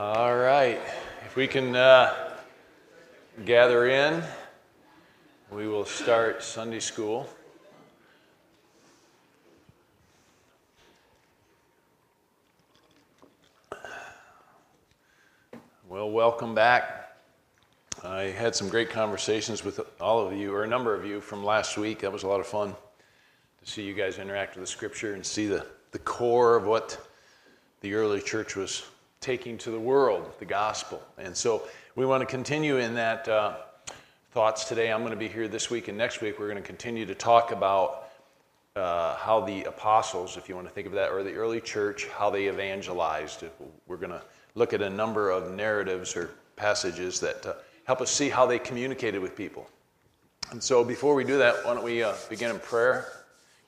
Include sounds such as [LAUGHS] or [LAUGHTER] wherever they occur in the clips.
All right. If we can uh, gather in, we will start Sunday school. Well, welcome back. I had some great conversations with all of you, or a number of you, from last week. That was a lot of fun to see you guys interact with the scripture and see the, the core of what the early church was taking to the world, the gospel. And so we want to continue in that uh, thoughts today. I'm going to be here this week and next week. We're going to continue to talk about uh, how the apostles, if you want to think of that, or the early church, how they evangelized. We're going to look at a number of narratives or passages that uh, help us see how they communicated with people. And so before we do that, why don't we uh, begin in prayer?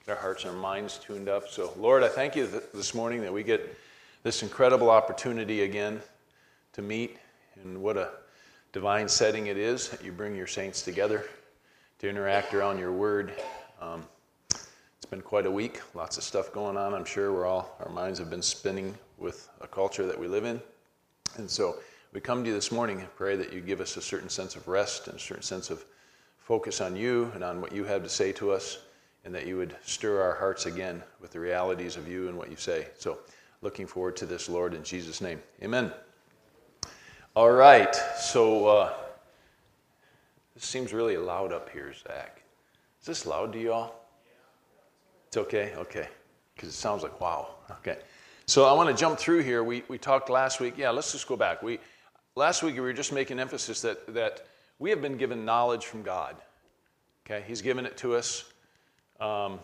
Get our hearts and our minds tuned up. So, Lord, I thank you th- this morning that we get this incredible opportunity again to meet, and what a divine setting it is that you bring your saints together to interact around your word. Um, it's been quite a week, lots of stuff going on. I'm sure we're all, our minds have been spinning with a culture that we live in. And so we come to you this morning and pray that you give us a certain sense of rest and a certain sense of focus on you and on what you have to say to us, and that you would stir our hearts again with the realities of you and what you say. So, looking forward to this, Lord, in Jesus' name. Amen. All right, so uh, this seems really loud up here, Zach. Is this loud to you all? It's okay? Okay. Because it sounds like wow. Okay. So I want to jump through here. We, we talked last week. Yeah, let's just go back. We, last week we were just making emphasis that, that we have been given knowledge from God. Okay, He's given it to us. Um,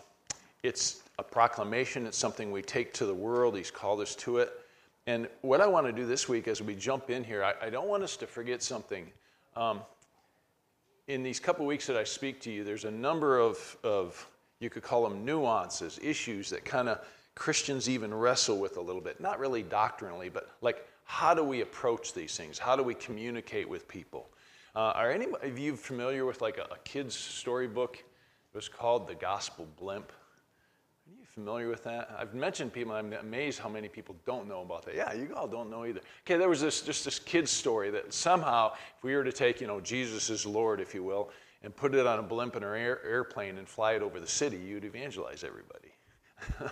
it's a proclamation, it's something we take to the world. He's called us to it. And what I want to do this week as we jump in here, I, I don't want us to forget something. Um, in these couple weeks that I speak to you, there's a number of, of you could call them nuances, issues that kind of Christians even wrestle with a little bit. Not really doctrinally, but like how do we approach these things? How do we communicate with people? Uh, are any of you familiar with like a, a kid's storybook? It was called The Gospel Blimp familiar with that? I've mentioned people, I'm amazed how many people don't know about that. Yeah, you all don't know either. Okay, there was this just this kid's story that somehow, if we were to take, you know, Jesus is Lord, if you will, and put it on a blimp in an air, airplane and fly it over the city, you'd evangelize everybody. [LAUGHS]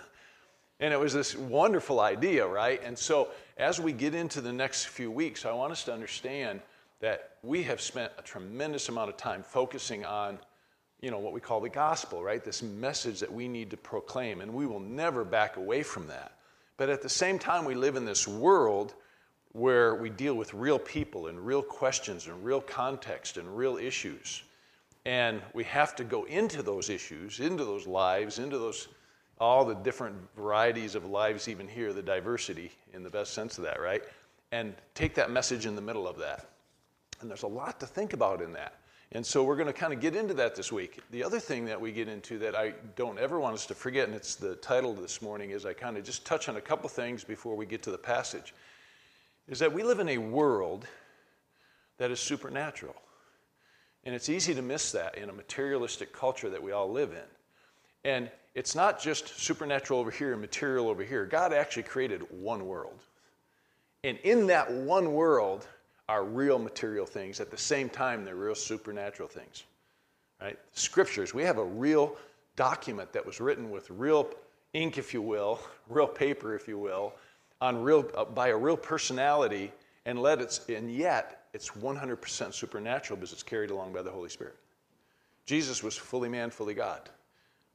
and it was this wonderful idea, right? And so as we get into the next few weeks, I want us to understand that we have spent a tremendous amount of time focusing on you know, what we call the gospel, right? This message that we need to proclaim, and we will never back away from that. But at the same time, we live in this world where we deal with real people and real questions and real context and real issues. And we have to go into those issues, into those lives, into those all the different varieties of lives, even here, the diversity in the best sense of that, right? And take that message in the middle of that. And there's a lot to think about in that. And so we're going to kind of get into that this week. The other thing that we get into that I don't ever want us to forget, and it's the title this morning, is I kind of just touch on a couple things before we get to the passage, is that we live in a world that is supernatural. And it's easy to miss that in a materialistic culture that we all live in. And it's not just supernatural over here and material over here. God actually created one world. And in that one world, are real material things. At the same time, they're real supernatural things. Right? Scriptures, we have a real document that was written with real ink, if you will, [LAUGHS] real paper, if you will, on real, uh, by a real personality, and, let it's, and yet it's 100% supernatural because it's carried along by the Holy Spirit. Jesus was fully man, fully God.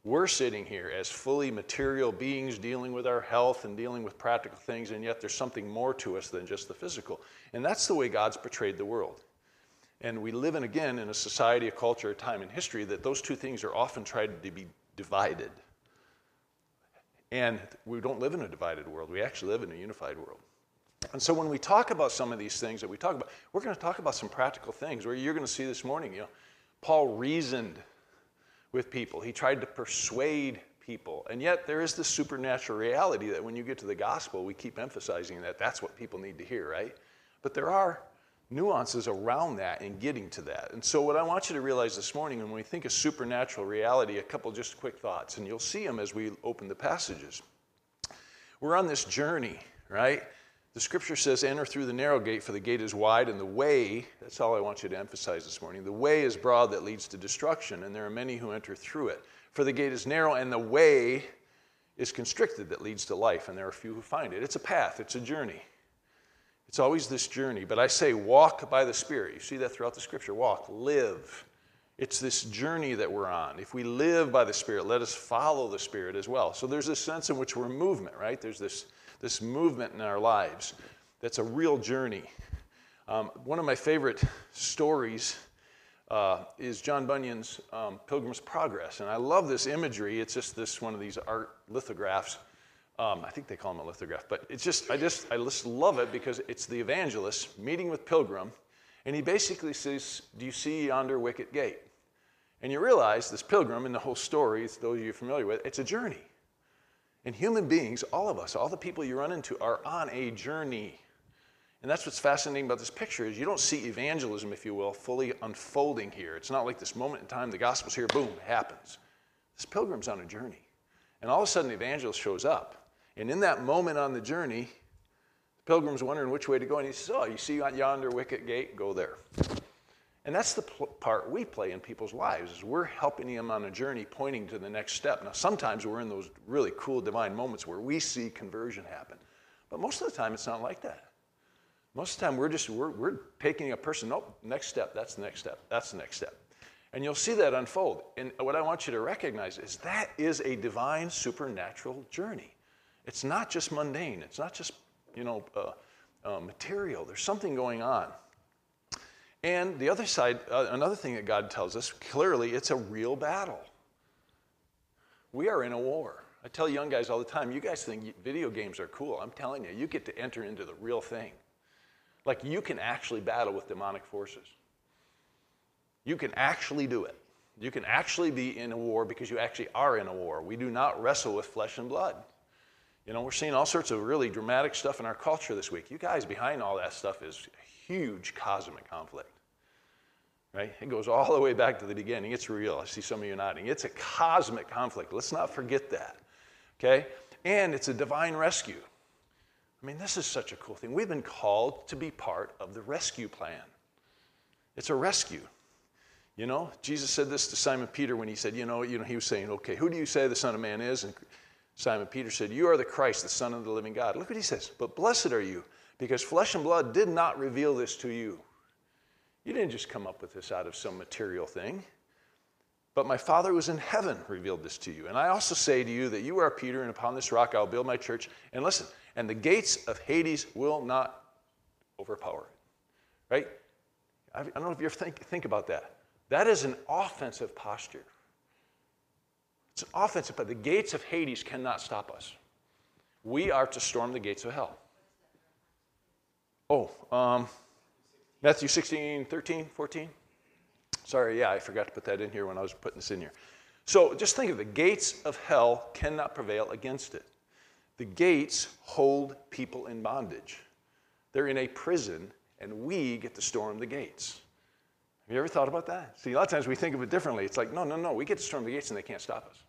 We're sitting here as fully material beings dealing with our health and dealing with practical things, and yet there's something more to us than just the physical. And that's the way God's portrayed the world. And we live in, again, in a society, a culture, a time in history that those two things are often tried to be divided. And we don't live in a divided world, we actually live in a unified world. And so when we talk about some of these things that we talk about, we're going to talk about some practical things where you're going to see this morning, you know, Paul reasoned with people. He tried to persuade people. And yet, there is this supernatural reality that when you get to the gospel, we keep emphasizing that that's what people need to hear, right? But there are nuances around that and getting to that. And so, what I want you to realize this morning, when we think of supernatural reality, a couple just quick thoughts, and you'll see them as we open the passages. We're on this journey, right? The scripture says, enter through the narrow gate, for the gate is wide, and the way, that's all I want you to emphasize this morning, the way is broad that leads to destruction, and there are many who enter through it. For the gate is narrow, and the way is constricted that leads to life, and there are few who find it. It's a path, it's a journey. It's always this journey. But I say, walk by the Spirit. You see that throughout the scripture. Walk, live. It's this journey that we're on. If we live by the Spirit, let us follow the Spirit as well. So there's this sense in which we're movement, right? There's this, this movement in our lives that's a real journey. Um, one of my favorite stories uh, is John Bunyan's um, Pilgrim's Progress. And I love this imagery. It's just this one of these art lithographs. Um, I think they call them a lithograph, but it's just, I just, I just love it because it's the evangelist meeting with Pilgrim, and he basically says, Do you see yonder wicket gate? And you realize this pilgrim and the whole story, those of you familiar with, it's a journey. And human beings, all of us, all the people you run into, are on a journey. And that's what's fascinating about this picture is you don't see evangelism, if you will, fully unfolding here. It's not like this moment in time, the gospel's here, boom, it happens. This pilgrim's on a journey. And all of a sudden, the evangelist shows up. And in that moment on the journey, the pilgrim's wondering which way to go. And he says, Oh, you see yonder wicket gate? Go there. And that's the pl- part we play in people's lives is we're helping them on a journey pointing to the next step. Now, sometimes we're in those really cool divine moments where we see conversion happen. But most of the time, it's not like that. Most of the time, we're just we're, we're taking a person. Nope, next step. That's the next step. That's the next step. And you'll see that unfold. And what I want you to recognize is that is a divine supernatural journey. It's not just mundane. It's not just you know uh, uh, material. There's something going on. And the other side, uh, another thing that God tells us clearly, it's a real battle. We are in a war. I tell young guys all the time, you guys think video games are cool. I'm telling you, you get to enter into the real thing. Like you can actually battle with demonic forces. You can actually do it. You can actually be in a war because you actually are in a war. We do not wrestle with flesh and blood. You know, we're seeing all sorts of really dramatic stuff in our culture this week. You guys behind all that stuff is huge cosmic conflict. Right? It goes all the way back to the beginning. It's real. I see some of you nodding. It's a cosmic conflict. Let's not forget that. Okay? And it's a divine rescue. I mean, this is such a cool thing. We've been called to be part of the rescue plan. It's a rescue. You know, Jesus said this to Simon Peter when he said, you know, you know, he was saying, okay, who do you say the Son of Man is? And Simon Peter said, You are the Christ, the Son of the living God. Look what he says. But blessed are you, because flesh and blood did not reveal this to you. You didn't just come up with this out of some material thing. But my Father was in heaven revealed this to you. And I also say to you that you are Peter, and upon this rock I'll build my church. And listen, and the gates of Hades will not overpower it. Right? I don't know if you ever think, think about that. That is an offensive posture. It's an offensive, but the gates of Hades cannot stop us. We are to storm the gates of hell. Oh, um, Matthew 16, 13, 14. Sorry, yeah, I forgot to put that in here when I was putting this in here. So just think of the gates of hell cannot prevail against it. The gates hold people in bondage. They're in a prison, and we get to storm the gates. Have you ever thought about that? See, a lot of times we think of it differently. It's like, no, no, no, we get to storm the gates and they can't stop us.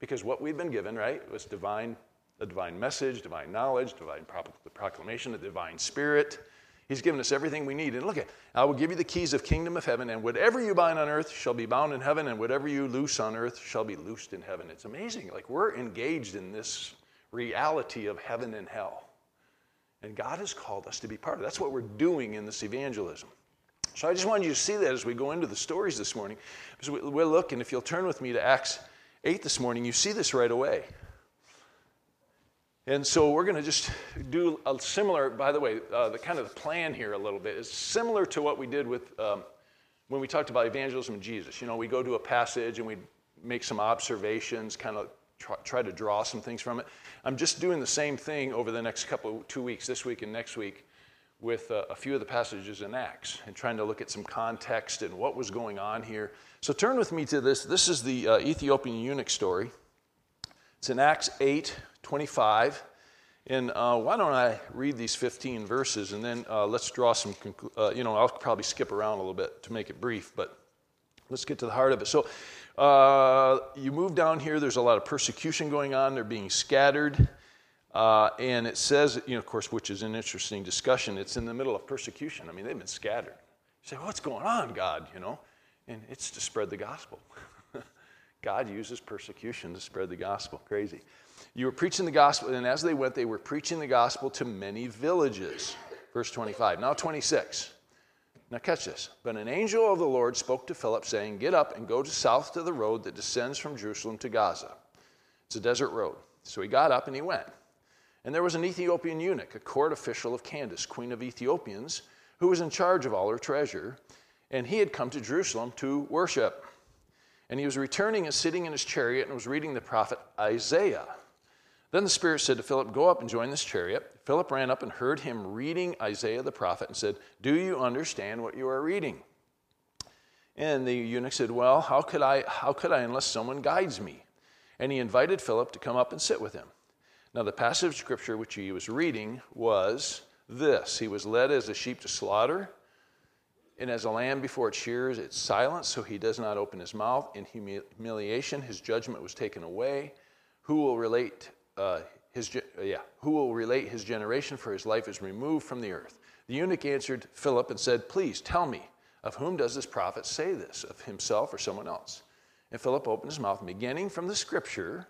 Because what we've been given, right, was divine, a divine message, divine knowledge, divine proclamation, a divine spirit. He's given us everything we need. And look at, I will give you the keys of kingdom of heaven, and whatever you bind on earth shall be bound in heaven, and whatever you loose on earth shall be loosed in heaven. It's amazing. Like we're engaged in this reality of heaven and hell. And God has called us to be part of it. That's what we're doing in this evangelism. So I just wanted you to see that as we go into the stories this morning. Because we'll look, and if you'll turn with me to Acts 8 this morning, you see this right away. And so we're going to just do a similar, by the way, uh, the kind of the plan here a little bit is similar to what we did with um, when we talked about evangelism and Jesus. You know, we go to a passage and we make some observations, kind of try, try to draw some things from it. I'm just doing the same thing over the next couple, two weeks, this week and next week, with uh, a few of the passages in Acts and trying to look at some context and what was going on here. So turn with me to this. This is the uh, Ethiopian eunuch story. It's in Acts 8 25. And uh, why don't I read these 15 verses and then uh, let's draw some, conclu- uh, you know, I'll probably skip around a little bit to make it brief, but let's get to the heart of it. So uh, you move down here, there's a lot of persecution going on, they're being scattered. Uh, and it says, you know, of course, which is an interesting discussion, it's in the middle of persecution. I mean, they've been scattered. You say, what's going on, God? You know? And it's to spread the gospel. [LAUGHS] God uses persecution to spread the gospel. Crazy. You were preaching the gospel, and as they went, they were preaching the gospel to many villages. Verse 25. Now, 26. Now, catch this. But an angel of the Lord spoke to Philip, saying, Get up and go to south to the road that descends from Jerusalem to Gaza. It's a desert road. So he got up and he went. And there was an Ethiopian eunuch, a court official of Candace, queen of Ethiopians, who was in charge of all her treasure. And he had come to Jerusalem to worship. And he was returning and sitting in his chariot and was reading the prophet Isaiah. Then the Spirit said to Philip, Go up and join this chariot. Philip ran up and heard him reading Isaiah the prophet and said, Do you understand what you are reading? And the eunuch said, Well, how could I, how could I unless someone guides me? And he invited Philip to come up and sit with him. Now, the passage of scripture which he was reading was this He was led as a sheep to slaughter, and as a lamb before its shears, it's silent, so he does not open his mouth. In humiliation, his judgment was taken away. Who will relate uh, his, uh, yeah, who will relate his generation, for his life is removed from the earth. The eunuch answered Philip and said, Please tell me, of whom does this prophet say this, of himself or someone else? And Philip opened his mouth, and beginning from the scripture,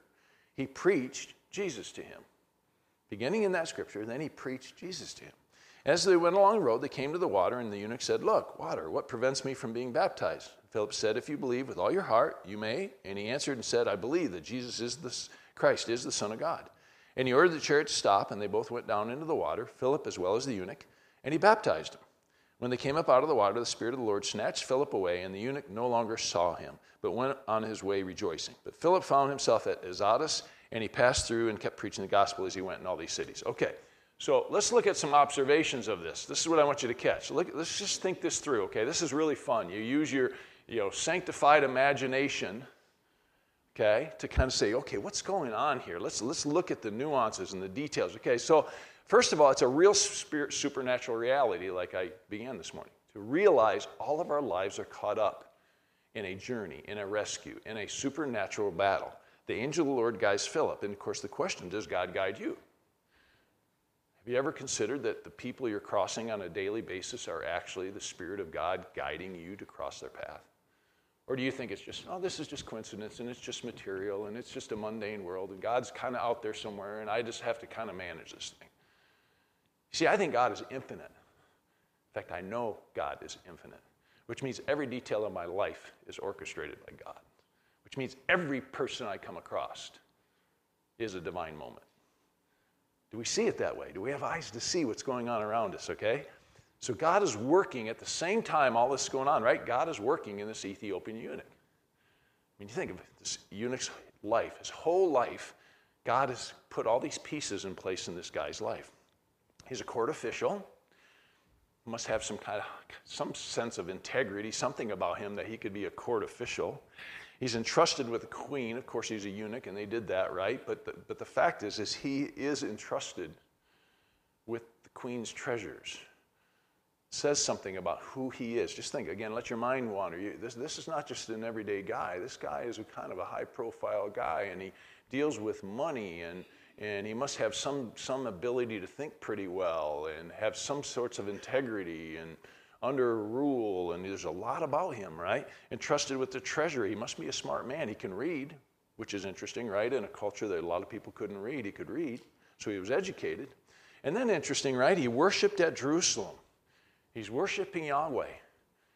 he preached Jesus to him. Beginning in that scripture, then he preached Jesus to him. As they went along the road, they came to the water, and the eunuch said, Look, water, what prevents me from being baptized? Philip said, If you believe with all your heart, you may. And he answered and said, I believe that Jesus is the Christ is the Son of God. And he ordered the chariot to stop, and they both went down into the water, Philip as well as the eunuch, and he baptized him. When they came up out of the water, the Spirit of the Lord snatched Philip away, and the eunuch no longer saw him, but went on his way rejoicing. But Philip found himself at Azotus, and he passed through and kept preaching the gospel as he went in all these cities. Okay, so let's look at some observations of this. This is what I want you to catch. Look, let's just think this through, okay? This is really fun. You use your you know, sanctified imagination okay, to kind of say, okay, what's going on here? Let's, let's look at the nuances and the details. Okay, so first of all, it's a real spirit, supernatural reality, like I began this morning, to realize all of our lives are caught up in a journey, in a rescue, in a supernatural battle. The angel of the Lord guides Philip, and of course, the question does God guide you? Have you ever considered that the people you're crossing on a daily basis are actually the Spirit of God guiding you to cross their path? Or do you think it's just, oh, this is just coincidence and it's just material and it's just a mundane world and God's kind of out there somewhere and I just have to kind of manage this thing? See, I think God is infinite. In fact, I know God is infinite, which means every detail of my life is orchestrated by God, which means every person I come across is a divine moment. Do we see it that way? Do we have eyes to see what's going on around us, okay? So God is working at the same time all this is going on, right? God is working in this Ethiopian eunuch. I mean, you think of this eunuch's life, his whole life, God has put all these pieces in place in this guy's life. He's a court official, must have some kind of some sense of integrity, something about him that he could be a court official. He's entrusted with the queen. Of course, he's a eunuch, and they did that, right? But the, but the fact is, is he is entrusted with the queen's treasures says something about who he is. Just think again, let your mind wander. You, this, this is not just an everyday guy. This guy is a kind of a high profile guy, and he deals with money, and, and he must have some, some ability to think pretty well and have some sorts of integrity and under rule. And there's a lot about him, right? Entrusted with the treasury. He must be a smart man. He can read, which is interesting, right? In a culture that a lot of people couldn't read, he could read. So he was educated. And then interesting, right? He worshiped at Jerusalem. He's worshiping Yahweh.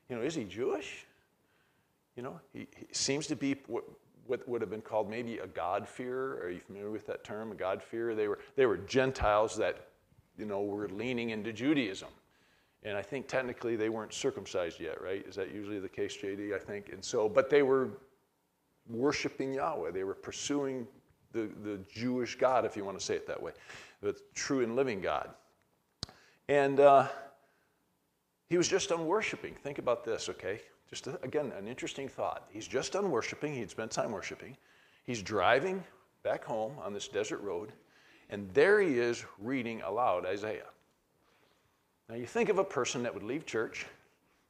You know, is he Jewish? You know, he, he seems to be what, what would have been called maybe a God-fearer. Are you familiar with that term, a God-fearer? They were, they were Gentiles that, you know, were leaning into Judaism. And I think technically they weren't circumcised yet, right? Is that usually the case, JD? I think. And so, but they were worshiping Yahweh. They were pursuing the, the Jewish God, if you want to say it that way, the true and living God. And uh, he was just done worshiping. Think about this, okay? Just a, again, an interesting thought. He's just done worshiping. He'd spent time worshiping. He's driving back home on this desert road, and there he is reading aloud Isaiah. Now, you think of a person that would leave church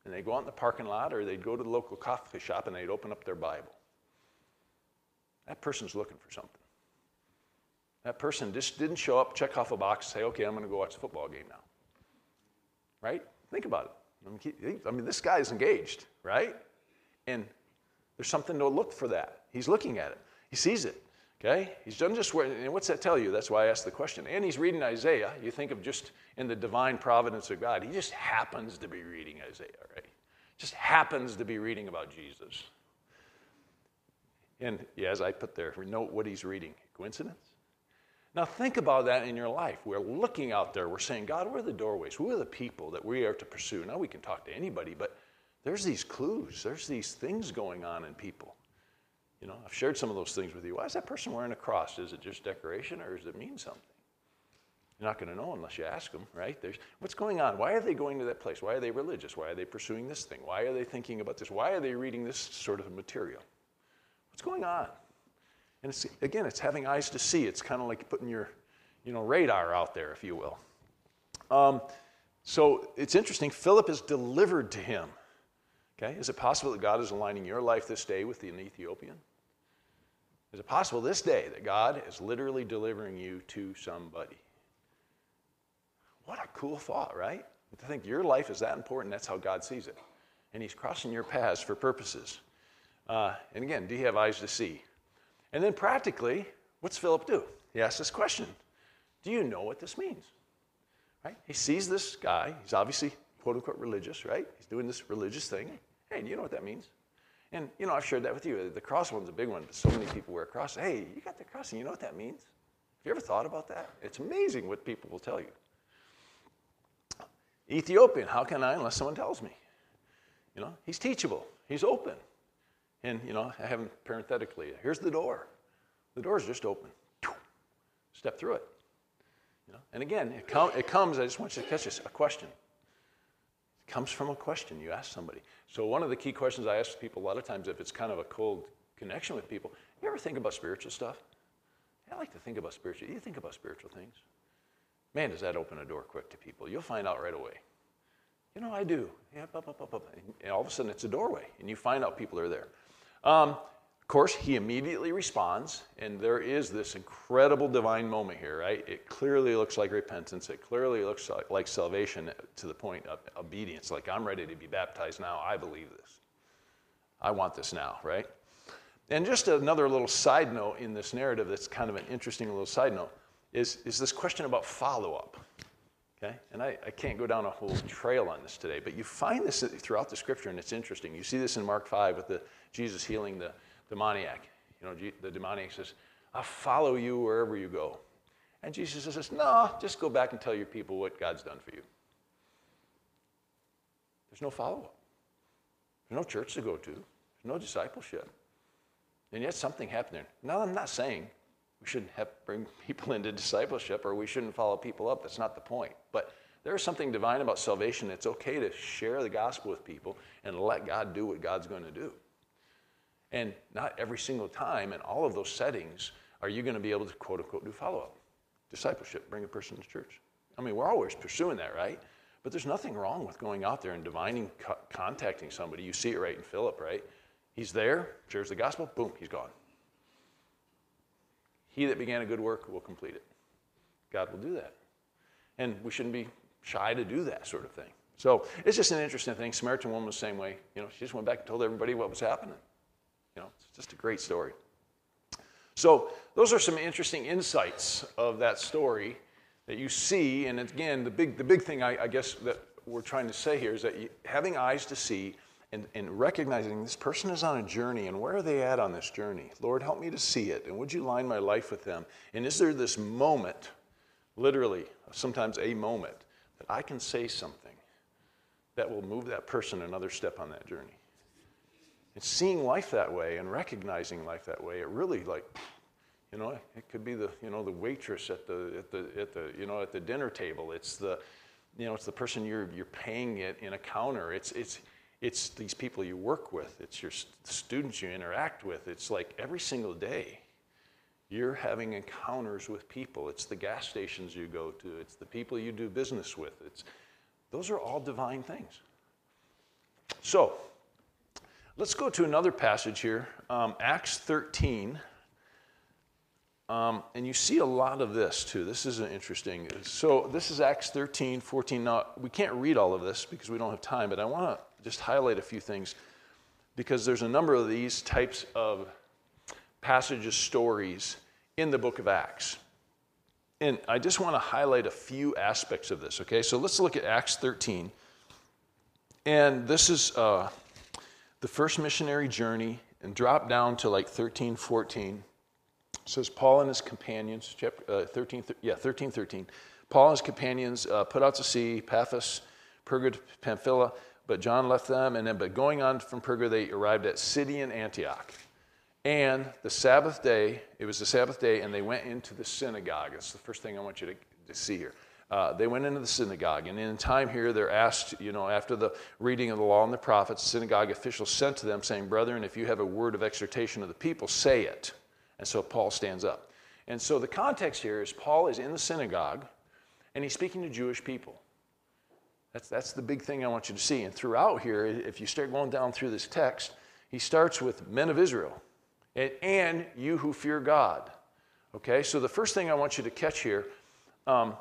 and they'd go out in the parking lot or they'd go to the local coffee shop and they'd open up their Bible. That person's looking for something. That person just didn't show up, check off a box, say, okay, I'm going to go watch the football game now. Right? Think about it. I mean, this guy is engaged, right? And there's something to look for that. He's looking at it, he sees it. Okay? He's done just where, and what's that tell you? That's why I asked the question. And he's reading Isaiah. You think of just in the divine providence of God. He just happens to be reading Isaiah, right? Just happens to be reading about Jesus. And yeah, as I put there, note what he's reading. Coincidence? Now think about that in your life. We're looking out there, we're saying, God, where are the doorways? Who are the people that we are to pursue? Now we can talk to anybody, but there's these clues, there's these things going on in people. You know, I've shared some of those things with you. Why is that person wearing a cross? Is it just decoration or does it mean something? You're not going to know unless you ask them, right? There's, what's going on? Why are they going to that place? Why are they religious? Why are they pursuing this thing? Why are they thinking about this? Why are they reading this sort of material? What's going on? And it's, again, it's having eyes to see. It's kind of like putting your you know, radar out there, if you will. Um, so it's interesting. Philip is delivered to him. Okay? Is it possible that God is aligning your life this day with the Ethiopian? Is it possible this day that God is literally delivering you to somebody? What a cool thought, right? To think your life is that important, that's how God sees it. And He's crossing your paths for purposes. Uh, and again, do you have eyes to see? And then practically, what's Philip do? He asks this question Do you know what this means? Right? He sees this guy, he's obviously quote unquote religious, right? He's doing this religious thing. Hey, do you know what that means? And, you know, I've shared that with you. The cross one's a big one, but so many people wear a cross. Hey, you got the cross, and you know what that means? Have you ever thought about that? It's amazing what people will tell you. Ethiopian, how can I unless someone tells me? You know, he's teachable, he's open. And, you know, I have him parenthetically. Here's the door. The door's just open. Step through it. You know? And again, it, com- it comes, I just want you to catch this, a question comes from a question you ask somebody. So one of the key questions I ask people a lot of times, if it's kind of a cold connection with people, you ever think about spiritual stuff? I like to think about spiritual. You think about spiritual things. Man, does that open a door quick to people? You'll find out right away. You know, I do. Yeah, and all of a sudden it's a doorway, and you find out people are there. Um, of course, he immediately responds, and there is this incredible divine moment here, right? It clearly looks like repentance. It clearly looks like, like salvation to the point of obedience. Like, I'm ready to be baptized now. I believe this. I want this now, right? And just another little side note in this narrative that's kind of an interesting little side note is, is this question about follow up. Okay? And I, I can't go down a whole trail on this today, but you find this throughout the scripture, and it's interesting. You see this in Mark 5 with the Jesus healing the demoniac. You know, the demoniac says, I'll follow you wherever you go. And Jesus says, No, just go back and tell your people what God's done for you. There's no follow up. There's no church to go to. There's no discipleship. And yet something happened there. Now, I'm not saying we shouldn't have, bring [LAUGHS] people into discipleship or we shouldn't follow people up. That's not the point. But there is something divine about salvation. It's okay to share the gospel with people and let God do what God's going to do. And not every single time in all of those settings are you going to be able to quote unquote do follow up, discipleship, bring a person to church. I mean, we're always pursuing that, right? But there's nothing wrong with going out there and divining, co- contacting somebody. You see it right in Philip, right? He's there, shares the gospel, boom, he's gone. He that began a good work will complete it. God will do that. And we shouldn't be shy to do that sort of thing. So it's just an interesting thing. Samaritan woman was the same way. You know, she just went back and told everybody what was happening. You know, it's just a great story. So, those are some interesting insights of that story that you see. And again, the big, the big thing I, I guess that we're trying to say here is that you, having eyes to see and, and recognizing this person is on a journey and where are they at on this journey? Lord, help me to see it. And would you line my life with them? And is there this moment, literally, sometimes a moment, that I can say something that will move that person another step on that journey? And seeing life that way and recognizing life that way, it really like, you know, it could be the, you know, the waitress at the, at the, at the, you know, at the dinner table. It's the, you know, it's the person you're, you're paying it in a counter. It's, it's, it's these people you work with. It's your students you interact with. It's like every single day you're having encounters with people. It's the gas stations you go to. It's the people you do business with. It's, those are all divine things. So, Let's go to another passage here, um, Acts 13. Um, and you see a lot of this too. This is interesting. So this is Acts 13, 14. Now, we can't read all of this because we don't have time, but I want to just highlight a few things because there's a number of these types of passages, stories in the book of Acts. And I just want to highlight a few aspects of this, okay? So let's look at Acts 13. And this is uh, the first missionary journey and drop down to like 13, 14 says Paul and his companions, chapter, uh, 13, yeah, 13, 13. Paul and his companions uh, put out to sea, Paphos, Perga, Pamphylia, but John left them, and then, but going on from Perga, they arrived at Pisidian Antioch. And the Sabbath day, it was the Sabbath day, and they went into the synagogue. That's the first thing I want you to, to see here. Uh, they went into the synagogue, and in time here, they're asked, you know, after the reading of the law and the prophets, synagogue officials sent to them, saying, Brethren, if you have a word of exhortation of the people, say it. And so Paul stands up. And so the context here is Paul is in the synagogue and he's speaking to Jewish people. That's, that's the big thing I want you to see. And throughout here, if you start going down through this text, he starts with men of Israel and, and you who fear God. Okay, so the first thing I want you to catch here um,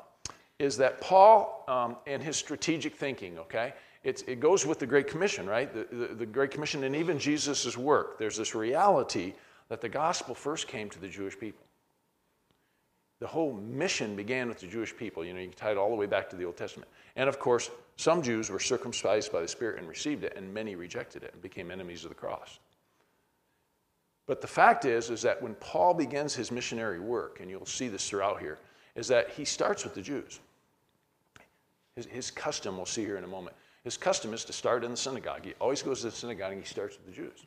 is that Paul um, and his strategic thinking, okay? It's, it goes with the Great Commission, right? The, the, the Great Commission and even Jesus' work. There's this reality that the gospel first came to the Jewish people. The whole mission began with the Jewish people. You know, you can tie it all the way back to the Old Testament. And of course, some Jews were circumcised by the Spirit and received it, and many rejected it and became enemies of the cross. But the fact is, is that when Paul begins his missionary work, and you'll see this throughout here, is that he starts with the Jews. His, his custom, we'll see here in a moment, his custom is to start in the synagogue. He always goes to the synagogue and he starts with the Jews.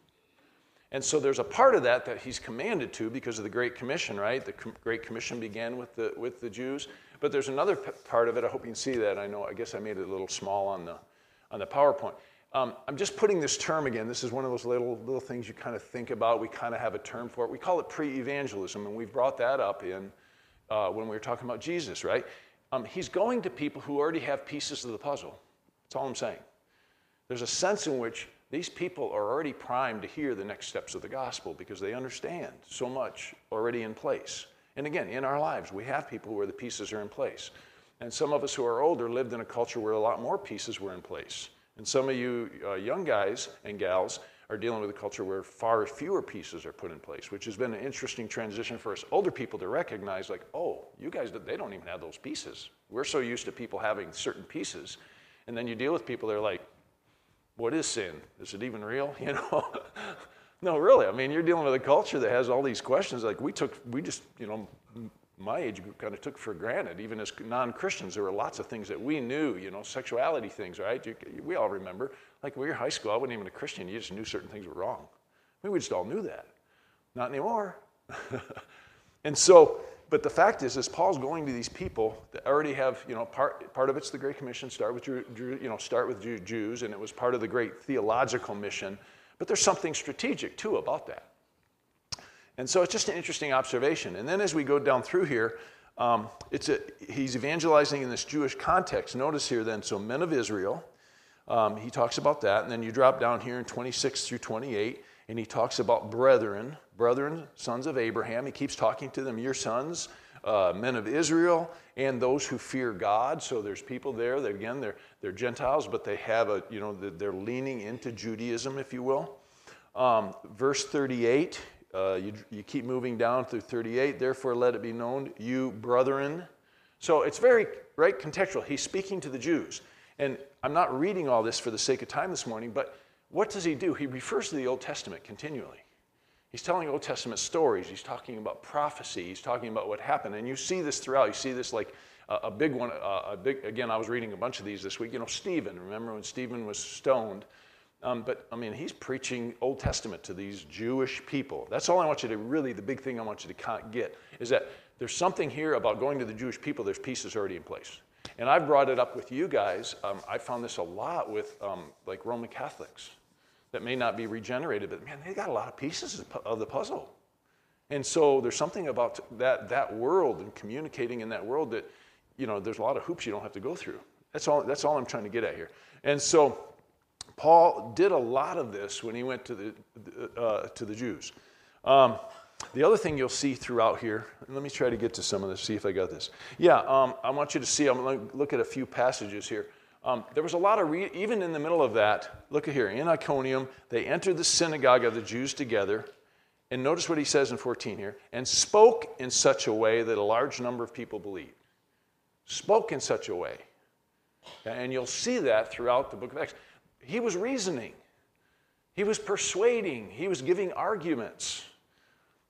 And so there's a part of that that he's commanded to because of the Great Commission, right? The Great Commission began with the, with the Jews. But there's another p- part of it. I hope you can see that. I know, I guess I made it a little small on the, on the PowerPoint. Um, I'm just putting this term again. This is one of those little, little things you kind of think about. We kind of have a term for it. We call it pre evangelism, and we've brought that up in uh, when we were talking about Jesus, right? Um, he's going to people who already have pieces of the puzzle. That's all I'm saying. There's a sense in which these people are already primed to hear the next steps of the gospel because they understand so much already in place. And again, in our lives, we have people where the pieces are in place. And some of us who are older lived in a culture where a lot more pieces were in place. And some of you uh, young guys and gals are dealing with a culture where far fewer pieces are put in place, which has been an interesting transition for us older people to recognize, like, oh, you guys, they don't even have those pieces. We're so used to people having certain pieces. And then you deal with people, they're like, what is sin? Is it even real? [LAUGHS] You know? no, really. I mean, you're dealing with a culture that has all these questions. Like we took, we just, you know, my age group kind of took for granted. Even as non-Christians, there were lots of things that we knew. You know, sexuality things, right? You, we all remember. Like when we were in high school, I wasn't even a Christian. You just knew certain things were wrong. I mean, we just all knew that. Not anymore. [LAUGHS] and so but the fact is, is Paul's going to these people that already have, you know, part, part of it's the Great Commission, start with, you know, start with Jews, and it was part of the great theological mission. But there's something strategic, too, about that. And so it's just an interesting observation. And then as we go down through here, um, it's a, he's evangelizing in this Jewish context. Notice here then, so men of Israel, um, he talks about that. And then you drop down here in 26 through 28, and he talks about brethren, brethren, sons of Abraham. He keeps talking to them, your sons, uh, men of Israel, and those who fear God. So there's people there that, again, they're, they're Gentiles, but they have a, you know, they're leaning into Judaism, if you will. Um, verse 38, uh, you, you keep moving down through 38. Therefore, let it be known, you brethren. So it's very, right, contextual. He's speaking to the Jews. And I'm not reading all this for the sake of time this morning, but what does he do? He refers to the Old Testament continually. He's telling Old Testament stories. He's talking about prophecy. He's talking about what happened. And you see this throughout. You see this like a, a big one. A, a big, again, I was reading a bunch of these this week. You know, Stephen. Remember when Stephen was stoned? Um, but I mean, he's preaching Old Testament to these Jewish people. That's all I want you to really, the big thing I want you to get is that there's something here about going to the Jewish people, there's pieces already in place. And I've brought it up with you guys. Um, I found this a lot with um, like Roman Catholics that may not be regenerated, but man, they got a lot of pieces of the puzzle. And so there's something about that, that world and communicating in that world that, you know, there's a lot of hoops you don't have to go through. That's all, that's all I'm trying to get at here. And so Paul did a lot of this when he went to the, uh, to the Jews. Um, the other thing you'll see throughout here, let me try to get to some of this, see if I got this. Yeah, um, I want you to see, I'm going to look at a few passages here. Um, there was a lot of, re- even in the middle of that, look at here, in Iconium, they entered the synagogue of the Jews together. And notice what he says in 14 here and spoke in such a way that a large number of people believed. Spoke in such a way. And you'll see that throughout the book of Acts. He was reasoning, he was persuading, he was giving arguments.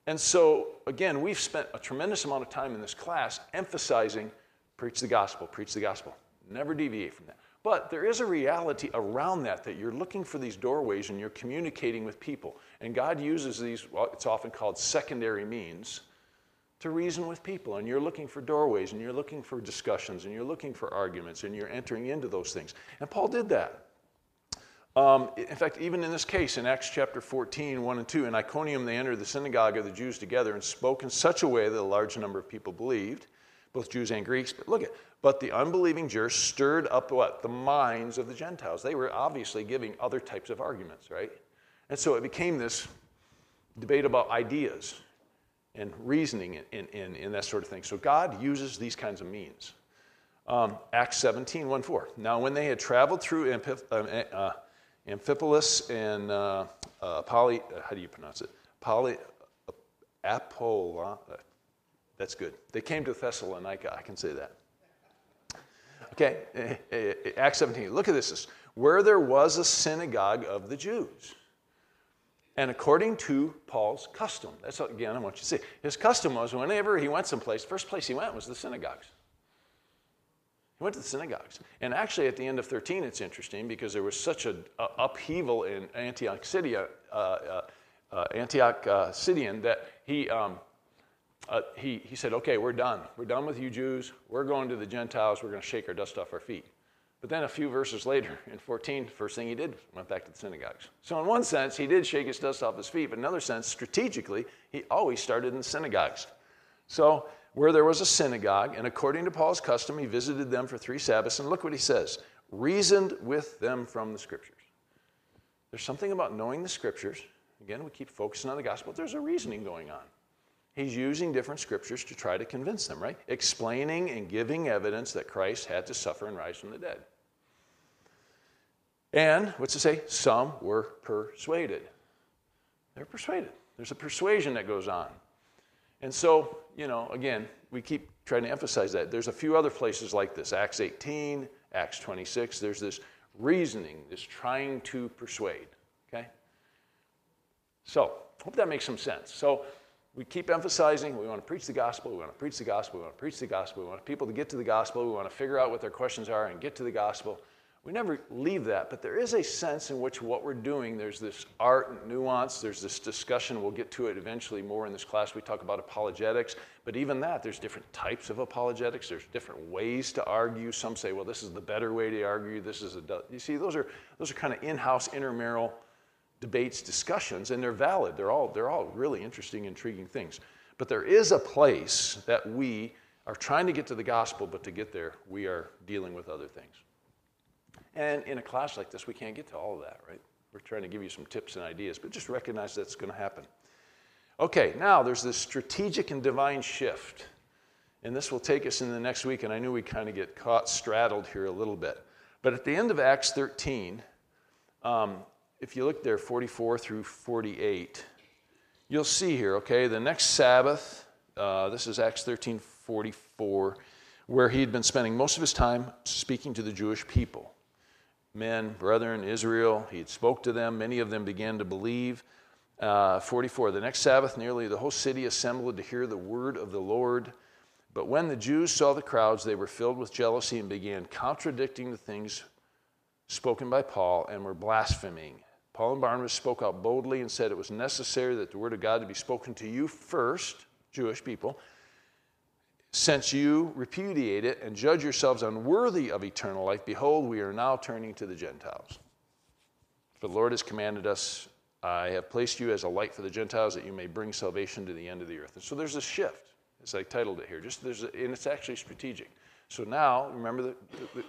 And so, again, we've spent a tremendous amount of time in this class emphasizing preach the gospel, preach the gospel. Never deviate from that. But there is a reality around that that you're looking for these doorways and you're communicating with people. And God uses these, well, it's often called secondary means, to reason with people. And you're looking for doorways and you're looking for discussions and you're looking for arguments and you're entering into those things. And Paul did that. Um, in fact, even in this case, in Acts chapter 14, 1 and 2, in Iconium they entered the synagogue of the Jews together and spoke in such a way that a large number of people believed, both Jews and Greeks. But look at, but the unbelieving Jews stirred up what? The minds of the Gentiles. They were obviously giving other types of arguments, right? And so it became this debate about ideas and reasoning and, and, and, that sort of thing. So God uses these kinds of means. Um, Acts 17, 1 4. Now, when they had traveled through Amphip- uh, uh, Amphipolis and uh, uh, Poly, uh, how do you pronounce it? Poly, uh, Apollon. Uh, that's good. They came to Thessalonica. I can say that. Okay, eh, eh, Acts 17. Look at this. Where there was a synagogue of the Jews. And according to Paul's custom, that's what, again, I want you to see. His custom was whenever he went someplace, first place he went was the synagogues. He went to the synagogues. And actually, at the end of 13, it's interesting because there was such an upheaval in Antioch, City, uh, uh, uh, Antioch uh, Sidian that he, um, uh, he, he said, Okay, we're done. We're done with you Jews. We're going to the Gentiles. We're going to shake our dust off our feet. But then a few verses later, in 14, first thing he did went back to the synagogues. So, in one sense, he did shake his dust off his feet, but in another sense, strategically, he always started in synagogues. So, where there was a synagogue, and according to Paul's custom, he visited them for three Sabbaths. And look what he says reasoned with them from the scriptures. There's something about knowing the scriptures. Again, we keep focusing on the gospel, there's a reasoning going on. He's using different scriptures to try to convince them, right? Explaining and giving evidence that Christ had to suffer and rise from the dead. And what's it say? Some were persuaded. They're persuaded. There's a persuasion that goes on. And so, you know, again, we keep trying to emphasize that. There's a few other places like this Acts 18, Acts 26. There's this reasoning, this trying to persuade. Okay? So, hope that makes some sense. So, we keep emphasizing we want to preach the gospel, we want to preach the gospel, we want to preach the gospel, we want people to get to the gospel, we want to figure out what their questions are and get to the gospel. We never leave that, but there is a sense in which what we're doing, there's this art and nuance, there's this discussion. We'll get to it eventually more in this class. We talk about apologetics, but even that, there's different types of apologetics. There's different ways to argue. Some say, well, this is the better way to argue. This is a, you see, those are, those are kind of in house, intramural debates, discussions, and they're valid. They're all, they're all really interesting, intriguing things. But there is a place that we are trying to get to the gospel, but to get there, we are dealing with other things. And in a class like this, we can't get to all of that, right? We're trying to give you some tips and ideas, but just recognize that's going to happen. Okay, now there's this strategic and divine shift. And this will take us in the next week, and I knew we'd kind of get caught straddled here a little bit. But at the end of Acts 13, um, if you look there, 44 through 48, you'll see here, okay, the next Sabbath, uh, this is Acts 13 44, where he had been spending most of his time speaking to the Jewish people men, brethren, Israel. He had spoke to them. Many of them began to believe. Uh, 44, the next Sabbath, nearly the whole city assembled to hear the word of the Lord. But when the Jews saw the crowds, they were filled with jealousy and began contradicting the things spoken by Paul and were blaspheming. Paul and Barnabas spoke out boldly and said it was necessary that the word of God to be spoken to you first, Jewish people, since you repudiate it and judge yourselves unworthy of eternal life, behold, we are now turning to the Gentiles. For the Lord has commanded us, I have placed you as a light for the Gentiles that you may bring salvation to the end of the earth. And so there's a shift, as I titled it here. Just there's a, and it's actually strategic. So now, remember the,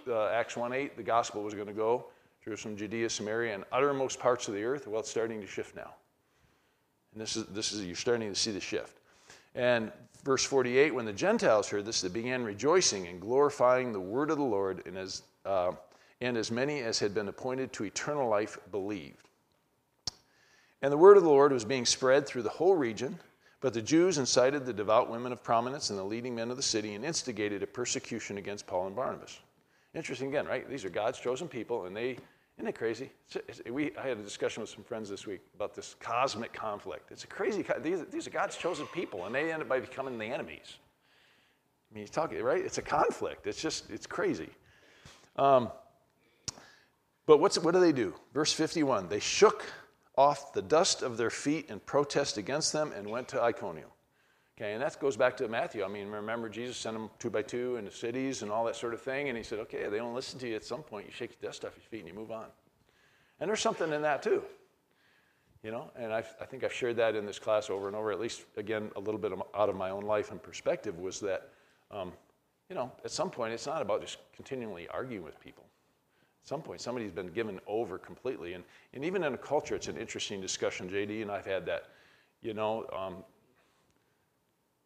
the, uh, Acts 1 8, the gospel was going to go Jerusalem, Judea, Samaria, and uttermost parts of the earth. Well, it's starting to shift now. And this is, this is you're starting to see the shift. And verse 48 when the Gentiles heard this, they began rejoicing and glorifying the word of the Lord, and as, uh, and as many as had been appointed to eternal life believed. And the word of the Lord was being spread through the whole region. But the Jews incited the devout women of prominence and the leading men of the city and instigated a persecution against Paul and Barnabas. Interesting again, right? These are God's chosen people, and they, isn't it crazy? It's, it's, we, I had a discussion with some friends this week about this cosmic conflict. It's a crazy, these, these are God's chosen people, and they end up by becoming the enemies. I mean, he's talking, right? It's a conflict. It's just, it's crazy. Um, but what's, what do they do? Verse 51 they shook off the dust of their feet in protest against them and went to Iconium. Okay, and that goes back to Matthew. I mean, remember Jesus sent them two by two into cities and all that sort of thing, and he said, okay, they don't listen to you at some point. You shake the dust off your feet and you move on. And there's something in that too. You know, and I've, i think I've shared that in this class over and over, at least, again, a little bit out of my own life and perspective was that, um, you know, at some point it's not about just continually arguing with people. At some point, somebody's been given over completely. And, and even in a culture, it's an interesting discussion. JD and I've had that. You know, um,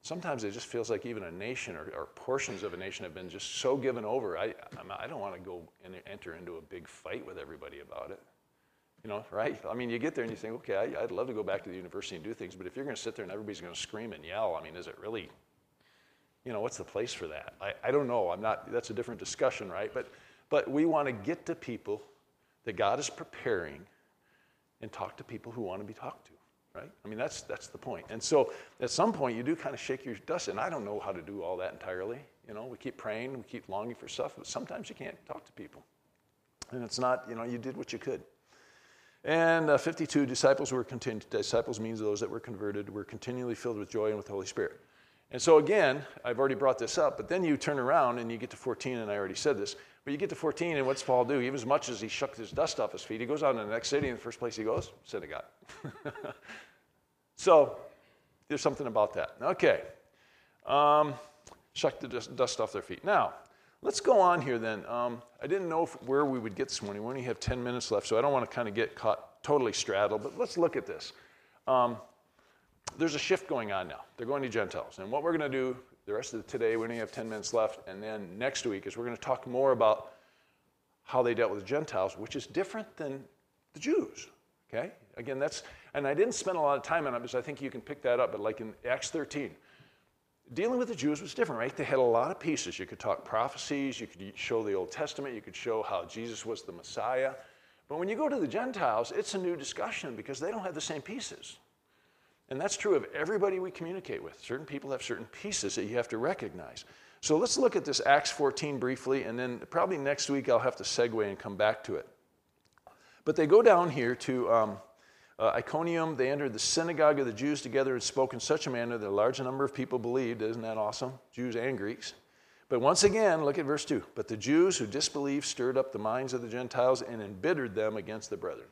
sometimes it just feels like even a nation or, or, portions of a nation have been just so given over. I, I don't want to go and enter into a big fight with everybody about it. You know, right? I mean, you get there and you think, okay, I, would love to go back to the university and do things, but if you're going to sit there and everybody's going to scream and yell, I mean, is it really, you know, what's the place for that? I, I don't know. I'm not, that's a different discussion, right? But but we want to get to people that God is preparing and talk to people who want to be talked to, right? I mean, that's, that's the point. And so at some point, you do kind of shake your dust. And I don't know how to do all that entirely. You know, we keep praying, we keep longing for stuff, but sometimes you can't talk to people. And it's not, you know, you did what you could. And uh, 52 disciples were continued. Disciples means those that were converted were continually filled with joy and with the Holy Spirit. And so again, I've already brought this up, but then you turn around and you get to 14, and I already said this. But you get to 14, and what's Paul do? Even as much as he shook his dust off his feet, he goes out to the next city, and the first place he goes, synagogue. [LAUGHS] so there's something about that. Okay. Um, shuck the dust off their feet. Now, let's go on here then. Um, I didn't know if, where we would get this morning. We only have 10 minutes left, so I don't want to kind of get caught totally straddled, but let's look at this. Um, there's a shift going on now. They're going to Gentiles. And what we're going to do the rest of today, we only have 10 minutes left. And then next week is we're going to talk more about how they dealt with the Gentiles, which is different than the Jews. Okay? Again, that's, and I didn't spend a lot of time on it because I think you can pick that up, but like in Acts 13, dealing with the Jews was different, right? They had a lot of pieces. You could talk prophecies, you could show the Old Testament, you could show how Jesus was the Messiah. But when you go to the Gentiles, it's a new discussion because they don't have the same pieces. And that's true of everybody we communicate with. Certain people have certain pieces that you have to recognize. So let's look at this Acts 14 briefly, and then probably next week I'll have to segue and come back to it. But they go down here to um, uh, Iconium. They entered the synagogue of the Jews together and spoke in such a manner that a large number of people believed. Isn't that awesome? Jews and Greeks. But once again, look at verse 2. But the Jews who disbelieved stirred up the minds of the Gentiles and embittered them against the brethren.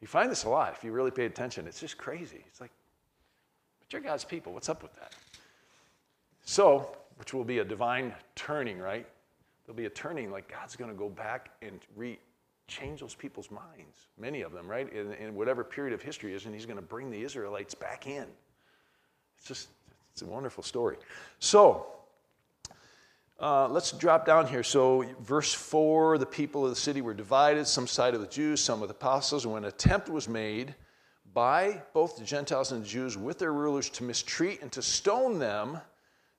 You find this a lot if you really pay attention. It's just crazy. It's like, but you're God's people. What's up with that? So, which will be a divine turning, right? There'll be a turning, like God's going to go back and re- change those people's minds, many of them, right? In, in whatever period of history is, and He's going to bring the Israelites back in. It's just, it's a wonderful story. So, uh, let's drop down here. So, verse 4 the people of the city were divided, some sided with Jews, some with apostles. And when an attempt was made by both the Gentiles and the Jews with their rulers to mistreat and to stone them,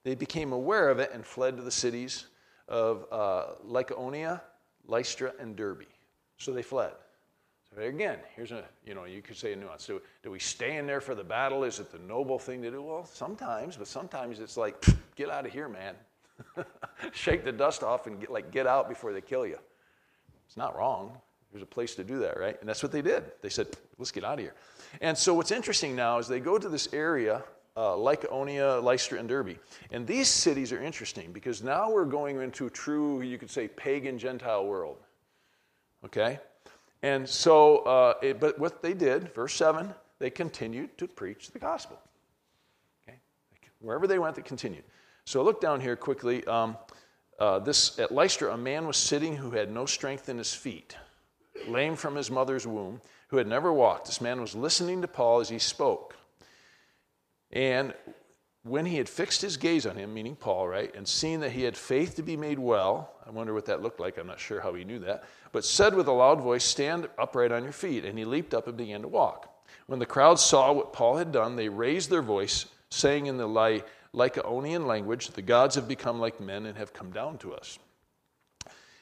they became aware of it and fled to the cities of uh, Lycaonia, Lystra, and Derbe. So they fled. So again, here's a, you know, you could say a nuance. Do, do we stay in there for the battle? Is it the noble thing to do? Well, sometimes, but sometimes it's like, get out of here, man. [LAUGHS] Shake the dust off and get, like get out before they kill you. It's not wrong. There's a place to do that, right? And that's what they did. They said, let's get out of here. And so what's interesting now is they go to this area, uh, Lycaonia, Lystra, and Derbe. And these cities are interesting because now we're going into a true, you could say, pagan Gentile world. Okay? And so, uh, it, but what they did, verse 7, they continued to preach the gospel. Okay? Wherever they went, they continued. So look down here quickly. Um, uh, this at Lystra, a man was sitting who had no strength in his feet. lame from his mother's womb, who had never walked. This man was listening to Paul as he spoke. And when he had fixed his gaze on him, meaning Paul, right, and seen that he had faith to be made well, I wonder what that looked like. I'm not sure how he knew that, but said with a loud voice, Stand upright on your feet. And he leaped up and began to walk. When the crowd saw what Paul had done, they raised their voice, saying in the Lycaonian language, The gods have become like men and have come down to us.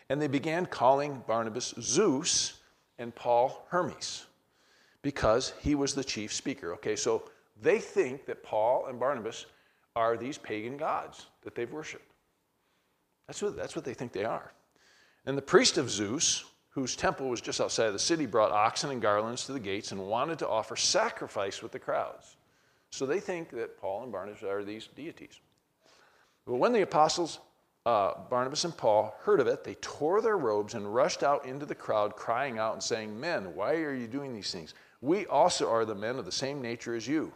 And they began calling Barnabas Zeus and Paul Hermes because he was the chief speaker. Okay, so they think that Paul and Barnabas are these pagan gods that they've worshiped. That's what, that's what they think they are. And the priest of Zeus, whose temple was just outside of the city, brought oxen and garlands to the gates and wanted to offer sacrifice with the crowds. So they think that Paul and Barnabas are these deities. But when the apostles, uh, Barnabas and Paul, heard of it, they tore their robes and rushed out into the crowd, crying out and saying, Men, why are you doing these things? We also are the men of the same nature as you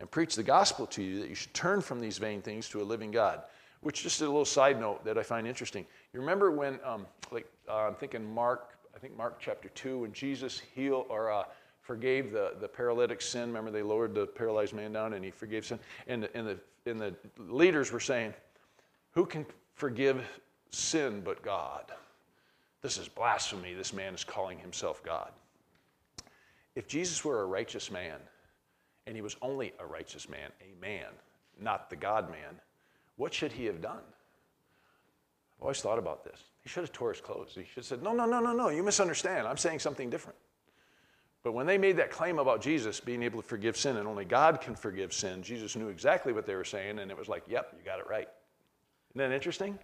and preach the gospel to you that you should turn from these vain things to a living God. Which, just a little side note that I find interesting. You remember when, um, like, uh, I'm thinking Mark, I think Mark chapter 2, when Jesus healed or uh, forgave the, the paralytic sin. Remember, they lowered the paralyzed man down and he forgave sin. And, and, the, and the leaders were saying, Who can forgive sin but God? This is blasphemy. This man is calling himself God. If Jesus were a righteous man, and he was only a righteous man, a man, not the God man, what should he have done? I've always thought about this. He should have tore his clothes. He should have said, No, no, no, no, no, you misunderstand. I'm saying something different. But when they made that claim about Jesus being able to forgive sin and only God can forgive sin, Jesus knew exactly what they were saying, and it was like, Yep, you got it right. Isn't that interesting?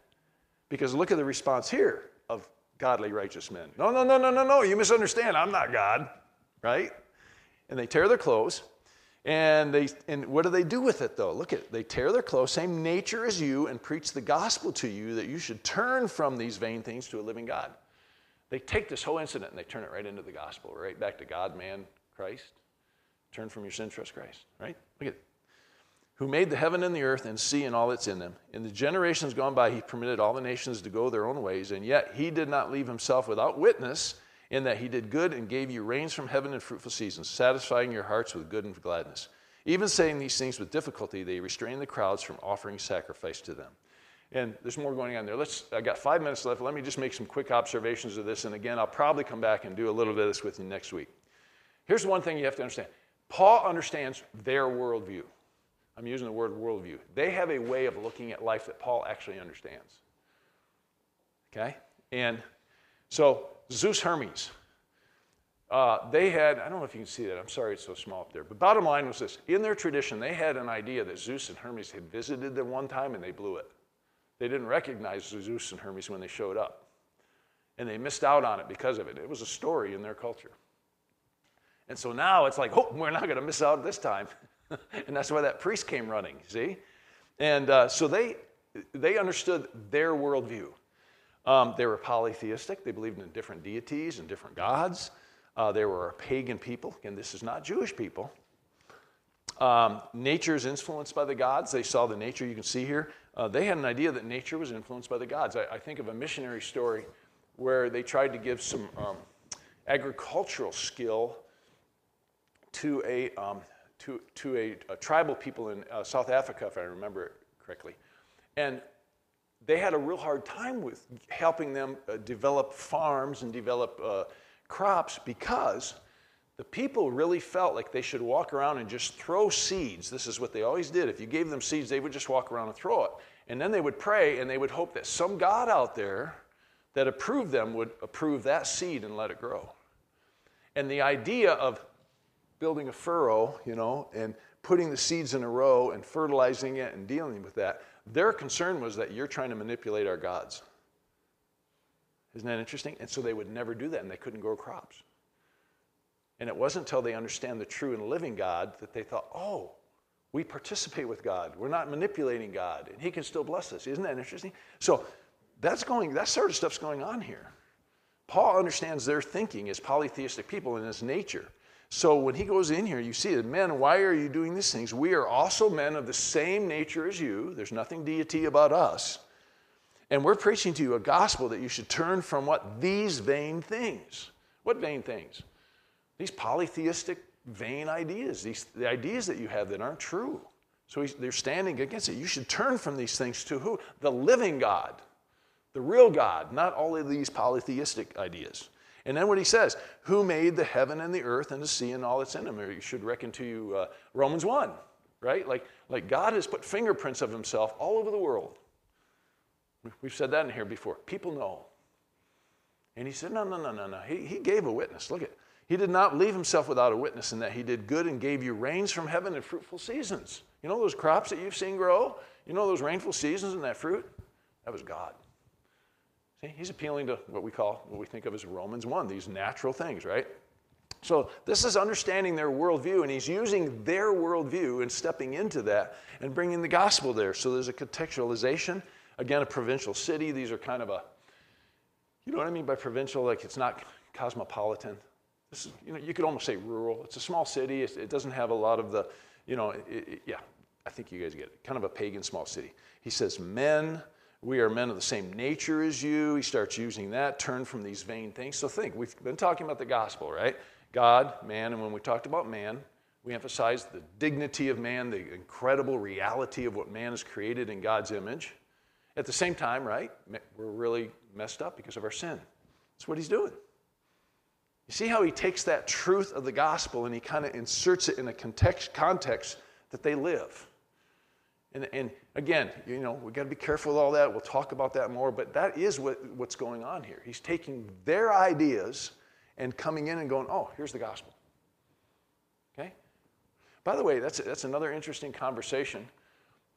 Because look at the response here of godly righteous men. No, no, no, no, no, no, you misunderstand. I'm not God, right? And they tear their clothes and, they, and what do they do with it though? Look at it. They tear their clothes, same nature as you, and preach the gospel to you that you should turn from these vain things to a living God. They take this whole incident and they turn it right into the gospel, right back to God, man, Christ. Turn from your sin, trust Christ, right? Look at it. Who made the heaven and the earth and sea and all that's in them. In the generations gone by, he permitted all the nations to go their own ways, and yet he did not leave himself without witness in that he did good and gave you rains from heaven and fruitful seasons, satisfying your hearts with good and gladness. Even saying these things with difficulty, they restrained the crowds from offering sacrifice to them. And there's more going on there. Let's, I've got five minutes left. Let me just make some quick observations of this. And again, I'll probably come back and do a little bit of this with you next week. Here's one thing you have to understand Paul understands their worldview. I'm using the word worldview. They have a way of looking at life that Paul actually understands. Okay? And so Zeus Hermes. Uh, they had, I don't know if you can see that, I'm sorry it's so small up there, but bottom line was this. In their tradition, they had an idea that Zeus and Hermes had visited them one time and they blew it. They didn't recognize Zeus and Hermes when they showed up. And they missed out on it because of it. It was a story in their culture. And so now it's like, oh, we're not going to miss out this time. [LAUGHS] and that's why that priest came running, see? And uh, so they, they understood their worldview. Um, they were polytheistic. They believed in different deities and different gods. Uh, they were a pagan people. Again, this is not Jewish people. Um, nature is influenced by the gods. They saw the nature you can see here. Uh, they had an idea that nature was influenced by the gods. I, I, think of a missionary story where they tried to give some um, agricultural skill to a, um, to, to a, a, tribal people in uh, South Africa, if I remember it correctly. And they had a real hard time with helping them uh, develop farms and develop uh, crops because the people really felt like they should walk around and just throw seeds. This is what they always did. If you gave them seeds, they would just walk around and throw it. And then they would pray and they would hope that some God out there that approved them would approve that seed and let it grow. And the idea of building a furrow, you know, and putting the seeds in a row and fertilizing it and dealing with that, their concern was that you're trying to manipulate our gods. Isn't that interesting? And so they would never do that and they couldn't grow crops. And it wasn't until they understand the true and living God that they thought, oh, we participate with God. We're not manipulating God, and He can still bless us. Isn't that interesting? So that's going, that sort of stuff's going on here. Paul understands their thinking as polytheistic people in his nature. So when he goes in here, you see that men, why are you doing these things? We are also men of the same nature as you. There's nothing deity about us. And we're preaching to you a gospel that you should turn from what? These vain things. What vain things? These polytheistic, vain ideas, these, the ideas that you have that aren't true. So they're standing against it. You should turn from these things to who? The living God, the real God, not all of these polytheistic ideas. And then what he says, who made the heaven and the earth and the sea and all that's in them? Or you should reckon to you uh, Romans 1, right? Like, like God has put fingerprints of himself all over the world. We've said that in here before. People know. And he said, no, no, no, no, no. He, he gave a witness. Look at He did not leave himself without a witness in that he did good and gave you rains from heaven and fruitful seasons. You know those crops that you've seen grow? You know those rainful seasons and that fruit? That was God. He's appealing to what we call, what we think of as Romans 1, these natural things, right? So this is understanding their worldview, and he's using their worldview and stepping into that and bringing the gospel there. So there's a contextualization. Again, a provincial city. These are kind of a, you know what I mean by provincial? Like it's not cosmopolitan. This is, you know, you could almost say rural. It's a small city. it doesn't have a lot of the, you know, it, it, yeah. I think you guys get it. Kind of a pagan small city. He says, men we are men of the same nature as you. He starts using that, turn from these vain things. So think, we've been talking about the gospel, right? God, man, and when we talked about man, we emphasized the dignity of man, the incredible reality of what man is created in God's image. At the same time, right, we're really messed up because of our sin. That's what he's doing. You see how he takes that truth of the gospel and he kind of inserts it in a context, context that they live. And, and again, you know, we've got to be careful with all that. We'll talk about that more, but that is what, what's going on here. He's taking their ideas and coming in and going, oh, here's the gospel. Okay? By the way, that's, that's another interesting conversation.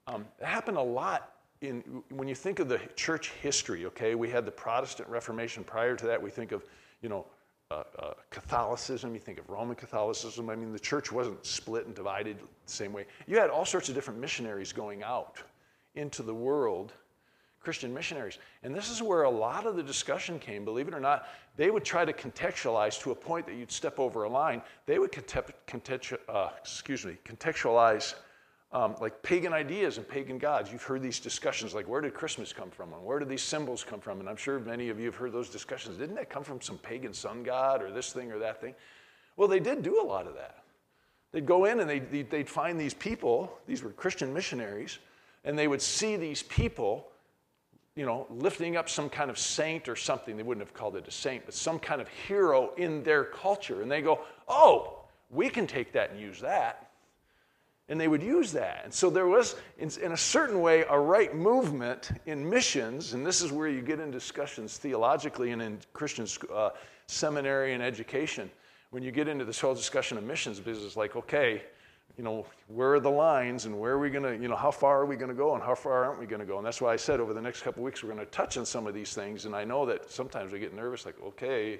Um, it happened a lot in, when you think of the church history, okay? We had the Protestant Reformation. Prior to that, we think of, you know, uh, uh, Catholicism, you think of Roman Catholicism. I mean, the church wasn't split and divided the same way. You had all sorts of different missionaries going out into the world, Christian missionaries. And this is where a lot of the discussion came, believe it or not. They would try to contextualize to a point that you'd step over a line. They would uh, excuse me, contextualize um, like pagan ideas and pagan gods. You've heard these discussions like where did Christmas come from and where did these symbols come from? And I'm sure many of you have heard those discussions. Didn't that come from some pagan sun god or this thing or that thing? Well, they did do a lot of that. They'd go in and they'd, they'd find these people, these were Christian missionaries, and they would see these people, you know, lifting up some kind of saint or something. They wouldn't have called it a saint, but some kind of hero in their culture. And they go, oh, we can take that and use that and they would use that. And so there was, in, in, a certain way, a right movement in missions, and this is where you get in discussions theologically and in Christian uh, seminary and education. When you get into this whole discussion of missions, because it's like, okay, you know, where are the lines and where are we going to, you know, how far are we going to go and how far aren't we going to go? And that's why I said over the next couple weeks we're going to touch on some of these things. And I know that sometimes we get nervous, like, okay,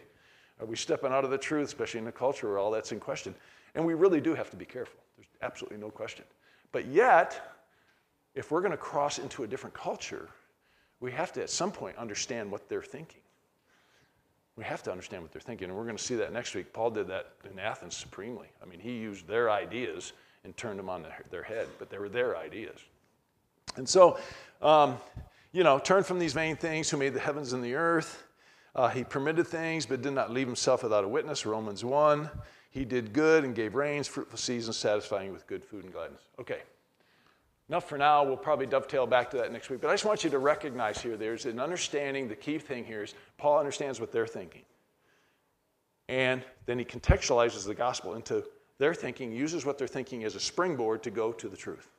are we stepping out of the truth, especially in a culture where all that's in question? And we really do have to be careful. There's absolutely no question. But yet, if we're going to cross into a different culture, we have to at some point understand what they're thinking. We have to understand what they're thinking, and we're going to see that next week. Paul did that in Athens supremely. I mean, he used their ideas and turned them on their head, but they were their ideas. And so, um, you know, turn from these vain things who made the heavens and the earth. Uh, he permitted things, but did not leave himself without a witness, Romans 1. He did good and gave rains, fruitful seasons, satisfying with good food and gladness. Okay. Enough for now. We'll probably dovetail back to that next week. But I just want you to recognize here there's an understanding. The key thing here is Paul understands what they're thinking. And then he contextualizes the gospel into their thinking, uses what they're thinking as a springboard to go to the truth.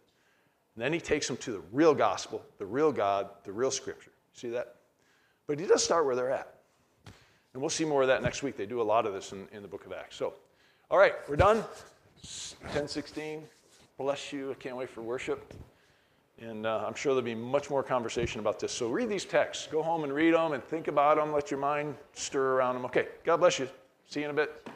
And then he takes them to the real gospel, the real God, the real scripture. See that? But he does start where they're at. And we'll see more of that next week. They do a lot of this in, in the book of Acts. So, all right, we're done. 1016. Bless you. I can't wait for worship. And uh, I'm sure there'll be much more conversation about this. So read these texts. Go home and read them and think about them. Let your mind stir around them. Okay, God bless you. See you in a bit.